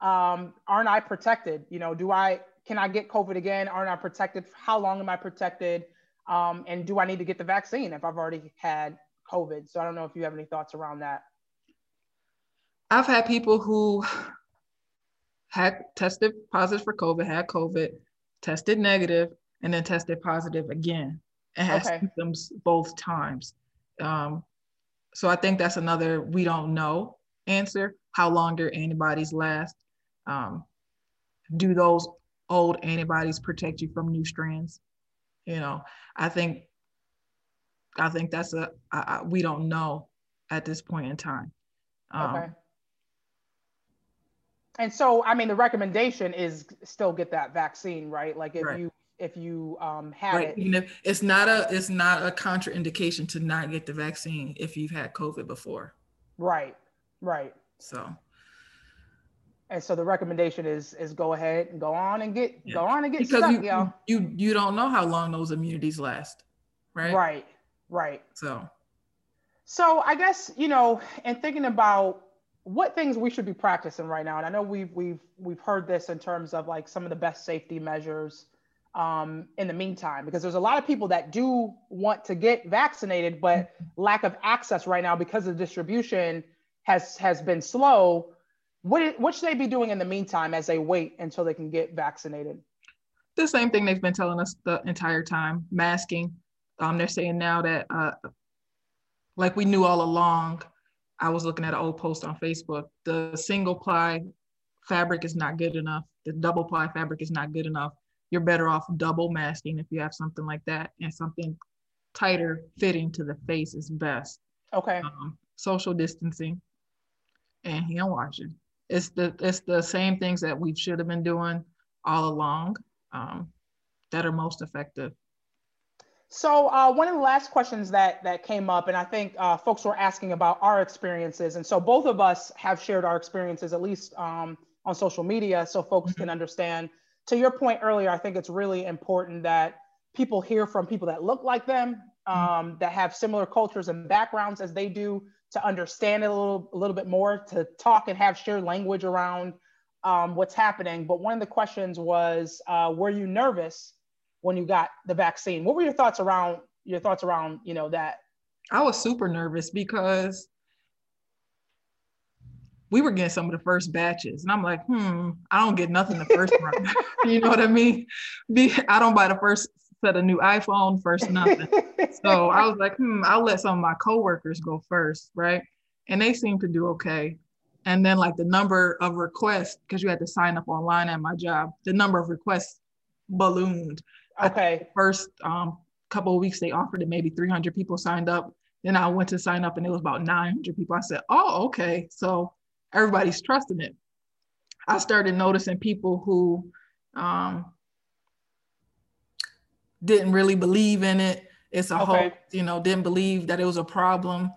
Um, aren't I protected? You know, do I can I get COVID again? Aren't I protected? How long am I protected? Um, and do I need to get the vaccine if I've already had COVID? So I don't know if you have any thoughts around that. I've had people who had tested positive for COVID, had COVID, tested negative, and then tested positive again and had okay. symptoms both times. Um, so I think that's another we don't know answer. How long do antibodies last? Um, do those old antibodies protect you from new strands? You know, I think I think that's a I, I, we don't know at this point in time. Um, okay. And so, I mean, the recommendation is still get that vaccine, right? Like if right. you if you um, have right. it. it's not a it's not a contraindication to not get the vaccine if you've had COVID before. Right. Right. So. And so the recommendation is is go ahead and go on and get yeah. go on and get because stuck, you, yo. you you don't know how long those immunities last, right? Right. Right. So. So I guess you know, and thinking about what things we should be practicing right now, and I know we've we've we've heard this in terms of like some of the best safety measures um, in the meantime because there's a lot of people that do want to get vaccinated but lack of access right now because the distribution has has been slow. What, what should they be doing in the meantime as they wait until they can get vaccinated? The same thing they've been telling us the entire time masking. Um, they're saying now that uh, like we knew all along i was looking at an old post on facebook the single ply fabric is not good enough the double ply fabric is not good enough you're better off double masking if you have something like that and something tighter fitting to the face is best. Okay. Um, social distancing and hand washing. It's the it's the same things that we should have been doing all along um, that are most effective. So uh, one of the last questions that that came up, and I think uh, folks were asking about our experiences, and so both of us have shared our experiences, at least um, on social media, so folks mm-hmm. can understand. To your point earlier, I think it's really important that people hear from people that look like them, mm-hmm. um, mm-hmm. that have similar cultures and backgrounds as they do, to understand it a little a little bit more, to talk and have shared language around um, what's happening. But one of the questions was, uh, were you nervous? When you got the vaccine. What were your thoughts around your thoughts around you know that? I was super nervous because we were getting some of the first batches, and I'm like, hmm, I don't get nothing the first run. you know what I mean? Be, I don't buy the first set of new iPhone first nothing. so I was like, hmm, I'll let some of my coworkers go first, right? And they seemed to do okay. And then like the number of requests, because you had to sign up online at my job, the number of requests ballooned. Okay. First um, couple of weeks, they offered it. Maybe 300 people signed up. Then I went to sign up, and it was about 900 people. I said, "Oh, okay." So everybody's trusting it. I started noticing people who um, didn't really believe in it. It's a okay. hoax, you know, didn't believe that it was a problem.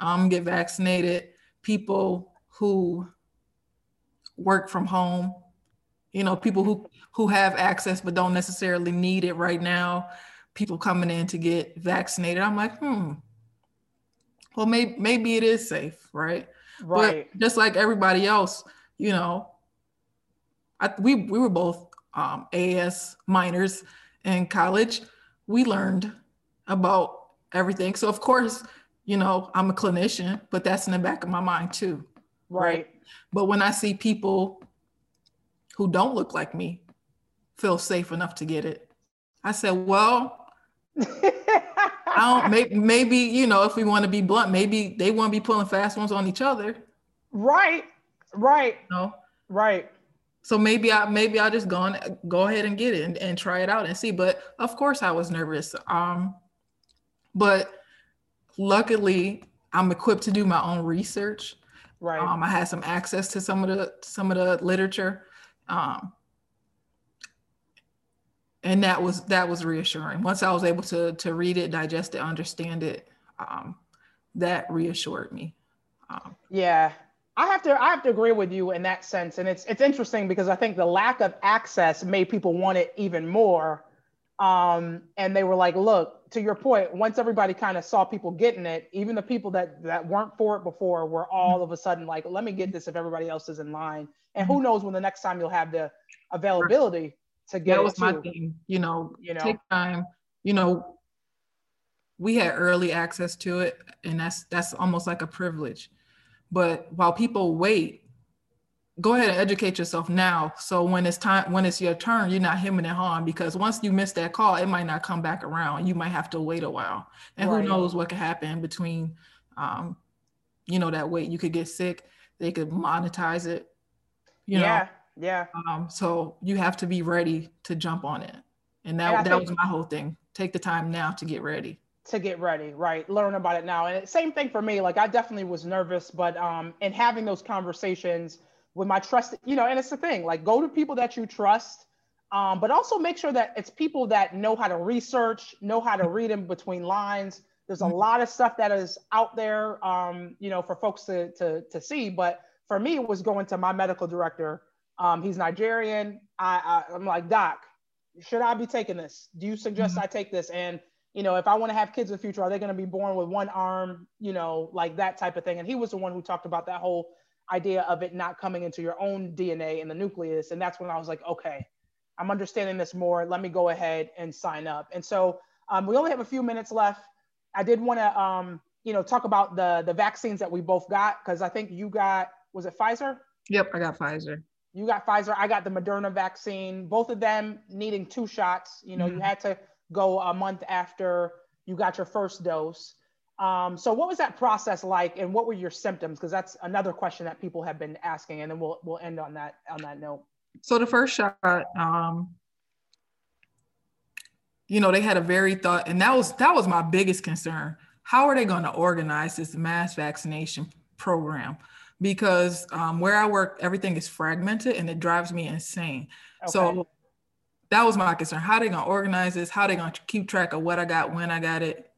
Um, get vaccinated. People who work from home you know people who who have access but don't necessarily need it right now people coming in to get vaccinated. I'm like hmm well maybe maybe it is safe right? Right. but just like everybody else you know I, we we were both um, as minors in college. We learned about everything. So of course you know i'm a clinician but that's in the back of my mind too right, right? but when i see people who don't look like me feel safe enough to get it. I said, well, I don't maybe, maybe, you know, if we want to be blunt, maybe they want to be pulling fast ones on each other. Right. Right. no. Right. So maybe I maybe I'll just go on, go ahead and get it and, and try it out and see. But of course I was nervous. Um, but luckily I'm equipped to do my own research. Right. Um, I had some access to some of the some of the literature. Um, and that was that was reassuring. Once I was able to to read it, digest it, understand it, um, that reassured me. Um, yeah, I have to I have to agree with you in that sense, and it's it's interesting because I think the lack of access made people want it even more. Um, and they were like, look, to your point, once everybody kind of saw people getting it, even the people that that weren't for it before were all of a sudden like, let me get this if everybody else is in line. And who knows when the next time you'll have the availability to get that was my thing. You know, you know, take time. You know, we had early access to it, and that's that's almost like a privilege. But while people wait, go ahead and educate yourself now. So when it's time, when it's your turn, you're not hemming and hawing because once you miss that call, it might not come back around. You might have to wait a while, and right. who knows what could happen between, um, you know, that wait. You could get sick. They could monetize it. You yeah, know? yeah. Um, so you have to be ready to jump on it, and that and that was my whole thing. Take the time now to get ready to get ready, right? Learn about it now. And same thing for me. Like I definitely was nervous, but um, in having those conversations with my trusted, you know, and it's the thing, like go to people that you trust, um, but also make sure that it's people that know how to research, know how to read in between lines. There's a mm-hmm. lot of stuff that is out there, um, you know, for folks to, to, to see. But for me, it was going to my medical director. Um, he's Nigerian. I, I, am like, Doc, should I be taking this? Do you suggest mm-hmm. I take this? And, you know, if I want to have kids in the future, are they going to be born with one arm, you know, like that type of thing? And he was the one who talked about that whole idea of it not coming into your own DNA in the nucleus. And that's when I was like, okay, I'm understanding this more. Let me go ahead and sign up. And so um, we only have a few minutes left. I did want to, um, you know, talk about the the vaccines that we both got because I think you got was it Pfizer? Yep, I got Pfizer. You got Pfizer. I got the Moderna vaccine. Both of them needing two shots. You know, mm-hmm. you had to go a month after you got your first dose. Um, so what was that process like and what were your symptoms? Because that's another question that people have been asking and then we'll, we'll end on that, on that note. So the first shot, um, you know, they had a very thought, and that was, that was my biggest concern. How are they going to organize this mass vaccination program? Because um, where I work, everything is fragmented and it drives me insane. Okay. So that was my concern. How they gonna organize this? How they gonna keep track of what I got, when I got it?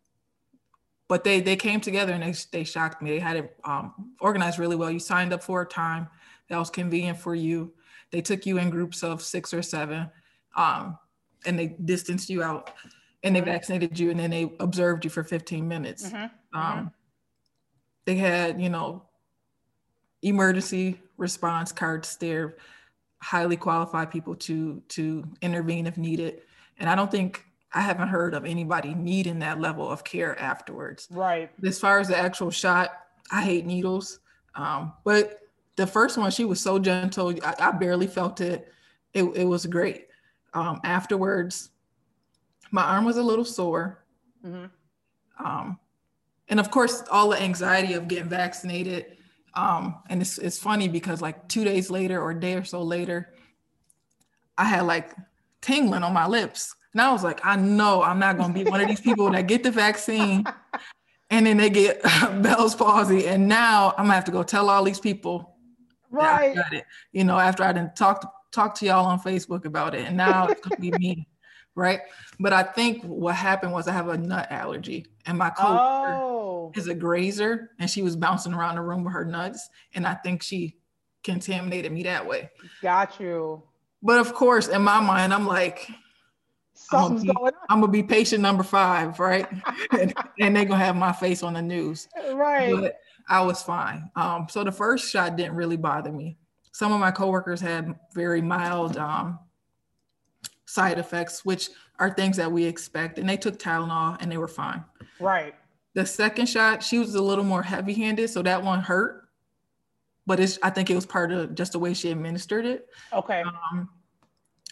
But they they came together and they they shocked me. They had it um, organized really well. You signed up for a time that was convenient for you. They took you in groups of six or seven, um, and they distanced you out, and they vaccinated you, and then they observed you for 15 minutes. Mm-hmm. Um, they had you know emergency response cards there highly qualified people to to intervene if needed. And i don't think i haven't heard of anybody needing that level of care afterwards. Right. as far as the actual shot i hate needles. Um, but the first one she was so gentle. I, I barely felt it. it it was great. Um, afterwards my arm was a little sore. Hmm um, and of course all the anxiety of getting vaccinated um, and it's, it's funny because like two days later or a day or so later i had like tingling on my lips. And i was like i know i'm not going to be one of these people that get the vaccine and then they get bell's palsy. And now i'm going to have to go tell all these people that I Right. got it you know after i didn't talk talk to y'all on facebook about it. And now it's going to be me right but i think what happened was i have a nut allergy and my coworker Oh. is a grazer and she was bouncing around the room with her nuts and i think she contaminated me that way Got you. but of course in my mind i'm like Something's be- going on. i'm gonna be patient number five right and, and they're gonna have my face on the news. Right. but i was fine um, so the first shot didn't really bother me some of my coworkers had very mild um, side effects which are things that we expect and they took tylenol and they were fine Right. The second shot, she was a little more heavy-handed, so that one hurt. But it's I think it was part of just the way she administered it. Okay. Um,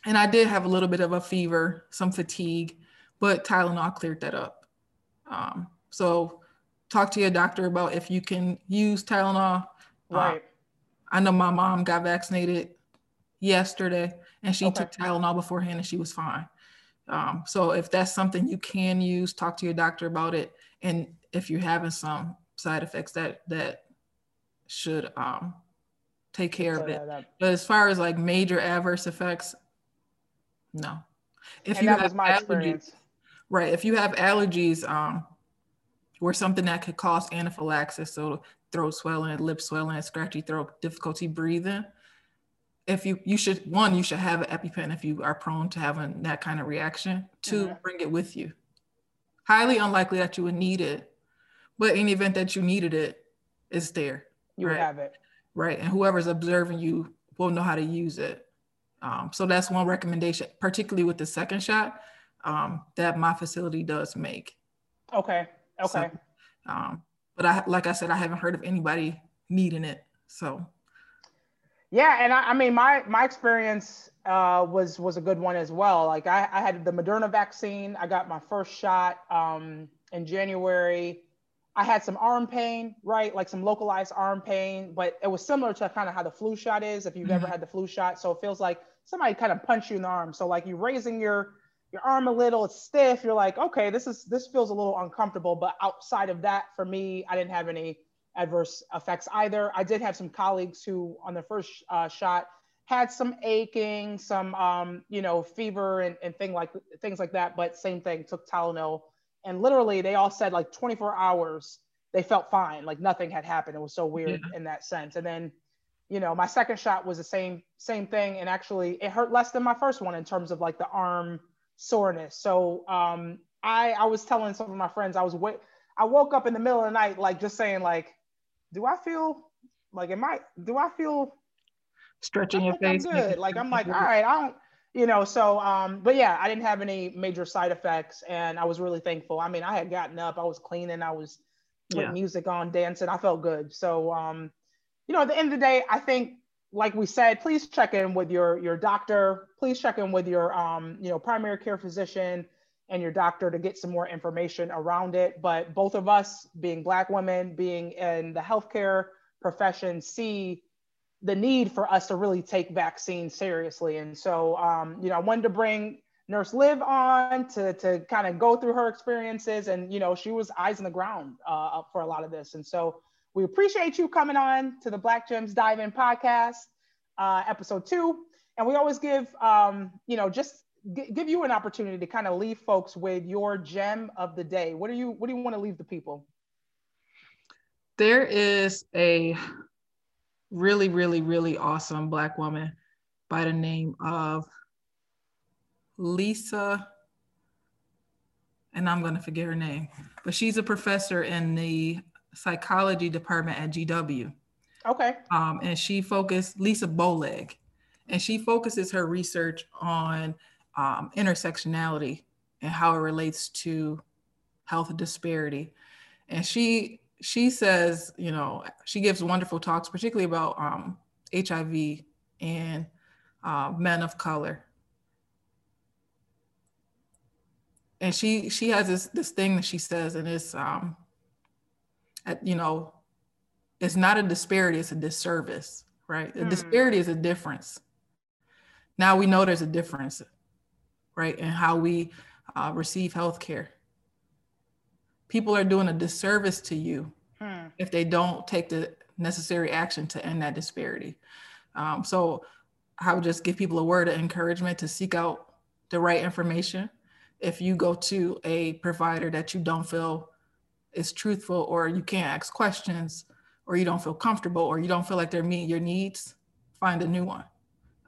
and I did have a little bit of a fever, some fatigue, but Tylenol cleared that up. Um, so talk to your doctor about if you can use Tylenol. Uh, Right. I know my mom got vaccinated yesterday and she Okay. took Tylenol beforehand and she was fine. Um, so if that's something you can use, talk to your doctor about it. And if you're having some side effects that that should um, take care of it. that- But as far as like major adverse effects, no. If you have allergies, experience. right? If you have allergies, um, or something that could cause anaphylaxis, so throat swelling, lip swelling, scratchy throat, difficulty breathing. If you you should one, you should have an EpiPen if you are prone to having that kind of reaction. 2 Mhm. bring it with you. Highly unlikely that you would need it, but in the event that you needed it, it's there You right. have it. right? And whoever's observing you will know how to use it. Um, so that's one recommendation, particularly with the second shot, um, that my facility does make. Okay. Okay. So, um, but I, like I said, I haven't heard of anybody needing it. So Yeah, and I, I mean, my my experience uh, was was a good one as well. Like I, I had the Moderna vaccine. I got my first shot um, in January. I had some arm pain, right? Like some localized arm pain, but it was similar to kind of how the flu shot is. If you've ever Mhm. had the flu shot, so it feels like somebody kind of punched you in the arm. So like you're raising your your arm a little, it's stiff. You're like, okay, this is this feels a little uncomfortable. But outside of that, for me, I didn't have any adverse effects either. I did have some colleagues who, on the first uh, shot, had some aching, some um, you know fever and, and thing like things like that. But same thing, took Tylenol, and literally they all said like 24 hours they felt fine, like nothing had happened. It was so weird in that sense. And then, you know, my second shot was the same same thing, and actually it hurt less than my first one in terms of like the arm soreness. So um, I I was telling some of my friends I was wait I woke up in the middle of the night like just saying like do I feel like am I do I feel stretching I your think I'm good? Like I'm like, all right, I don't, you know. So, um, but yeah, I didn't have any major side effects, and I was really thankful. I mean, I had gotten up, I was cleaning, I was with Yeah. music on, dancing. I felt good. So, um, you know, at the end of the day, I think, like we said, please check in with your your doctor. Please check in with your, um, you know, primary care physician and your doctor to get some more information around it. But both of us, being Black women, being in the healthcare profession, see the need for us to really take vaccines seriously. And so, um, you know, I wanted to bring Nurse Liv on to, to kind of go through her experiences. And, you know, she was eyes on the ground uh, for a lot of this. And so we appreciate you coming on to the Black Gems Dive In podcast, uh, episode two. And we always give, um, you know, just g- give you an opportunity to kind of leave folks with your gem of the day. What do you What do you want to leave the people? There is a really, really, really awesome Black woman by the name of Lisa, and I'm going to forget her name, but she's a professor in the psychology department at GW. Okay. Um, and she focused, Lisa Bowleg, and she focuses her research on um, intersectionality and how it relates to health disparity. And she she says, you know, she gives wonderful talks, particularly about um, HIV and uh, men of color. And she she has this this thing that she says, and it's um, at, you know, it's not a disparity, it's a disservice, right? A hmm. disparity is a difference. Now we know there's a difference, right, And how we uh, receive health care people are doing a disservice to you hmm. if they don't take the necessary action to end that disparity. Um, so I would just give people a word of encouragement to seek out the right information. If you go to a provider that you don't feel is truthful, or you can't ask questions, or you don't feel comfortable, or you don't feel like they're meeting your needs, find a new one.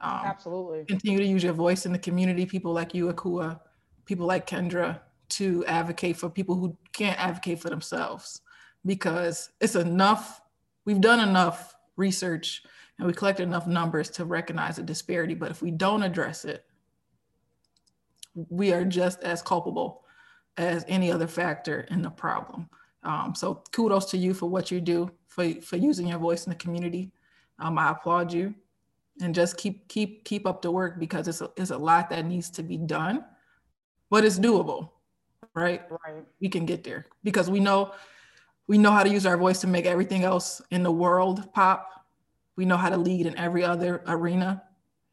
Um, Absolutely. Continue to use your voice in the community. People like you, Akua, people like Kendra, to advocate for people who can't advocate for themselves because it's enough we've done enough research and we collected enough numbers to recognize the disparity but if we don't address it we are just as culpable as any other factor in the problem um, so kudos to you for what you do for, for using your voice in the community um, i applaud you and just keep keep keep up the work because it's a, it's a lot that needs to be done but it's doable right? Right. We can get there because we know we know how to use our voice to make everything else in the world pop. We know how to lead in every other arena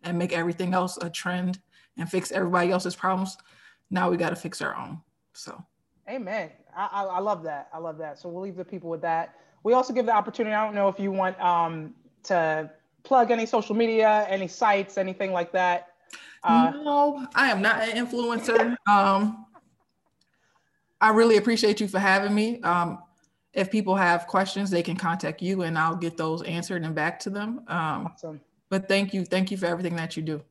and make everything else a trend and fix everybody else's problems. Now we got to fix our own. So, amen. I, I, I, love that. I love that. So we'll leave the people with that. We also give the opportunity. I don't know if you want um, to plug any social media, any sites, anything like that. Uh, no, I am not an influencer. um, I really appreciate you for having me. Um, if people have questions, they can contact you and I'll get those answered and back to them. Um, awesome. But thank you. Thank you for everything that you do.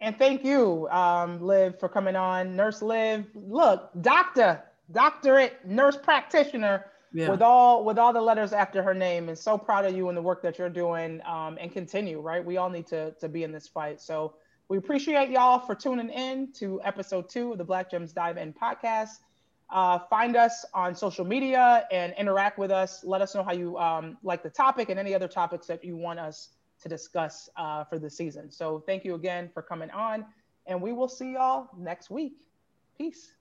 And thank you, um, Liv, for coming on. Nurse Liv, look, doctor, doctorate, nurse practitioner yeah. with all with all the letters after her name. And so proud of you and the work that you're doing um, and continue, right? We all need to, to be in this fight. So we appreciate y'all for tuning in to episode two of the Black Gems Dive In podcast. Uh, find us on social media and interact with us. Let us know how you um, like the topic and any other topics that you want us to discuss uh, for the season. So thank you again for coming on, and we will see y'all next week. Peace.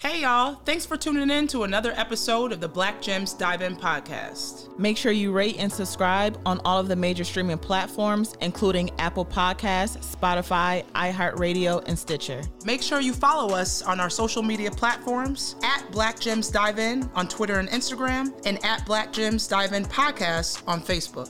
Hey y'all, thanks for tuning in to another episode of the Black Gems Dive In podcast. Make sure you rate and subscribe on all of the major streaming platforms, including Apple Podcasts, Spotify, iHeartRadio, and Stitcher. Make sure you follow us on our social media platforms at Black Gems Dive In on Twitter and Instagram, and at Black Gems Dive In Podcast on Facebook.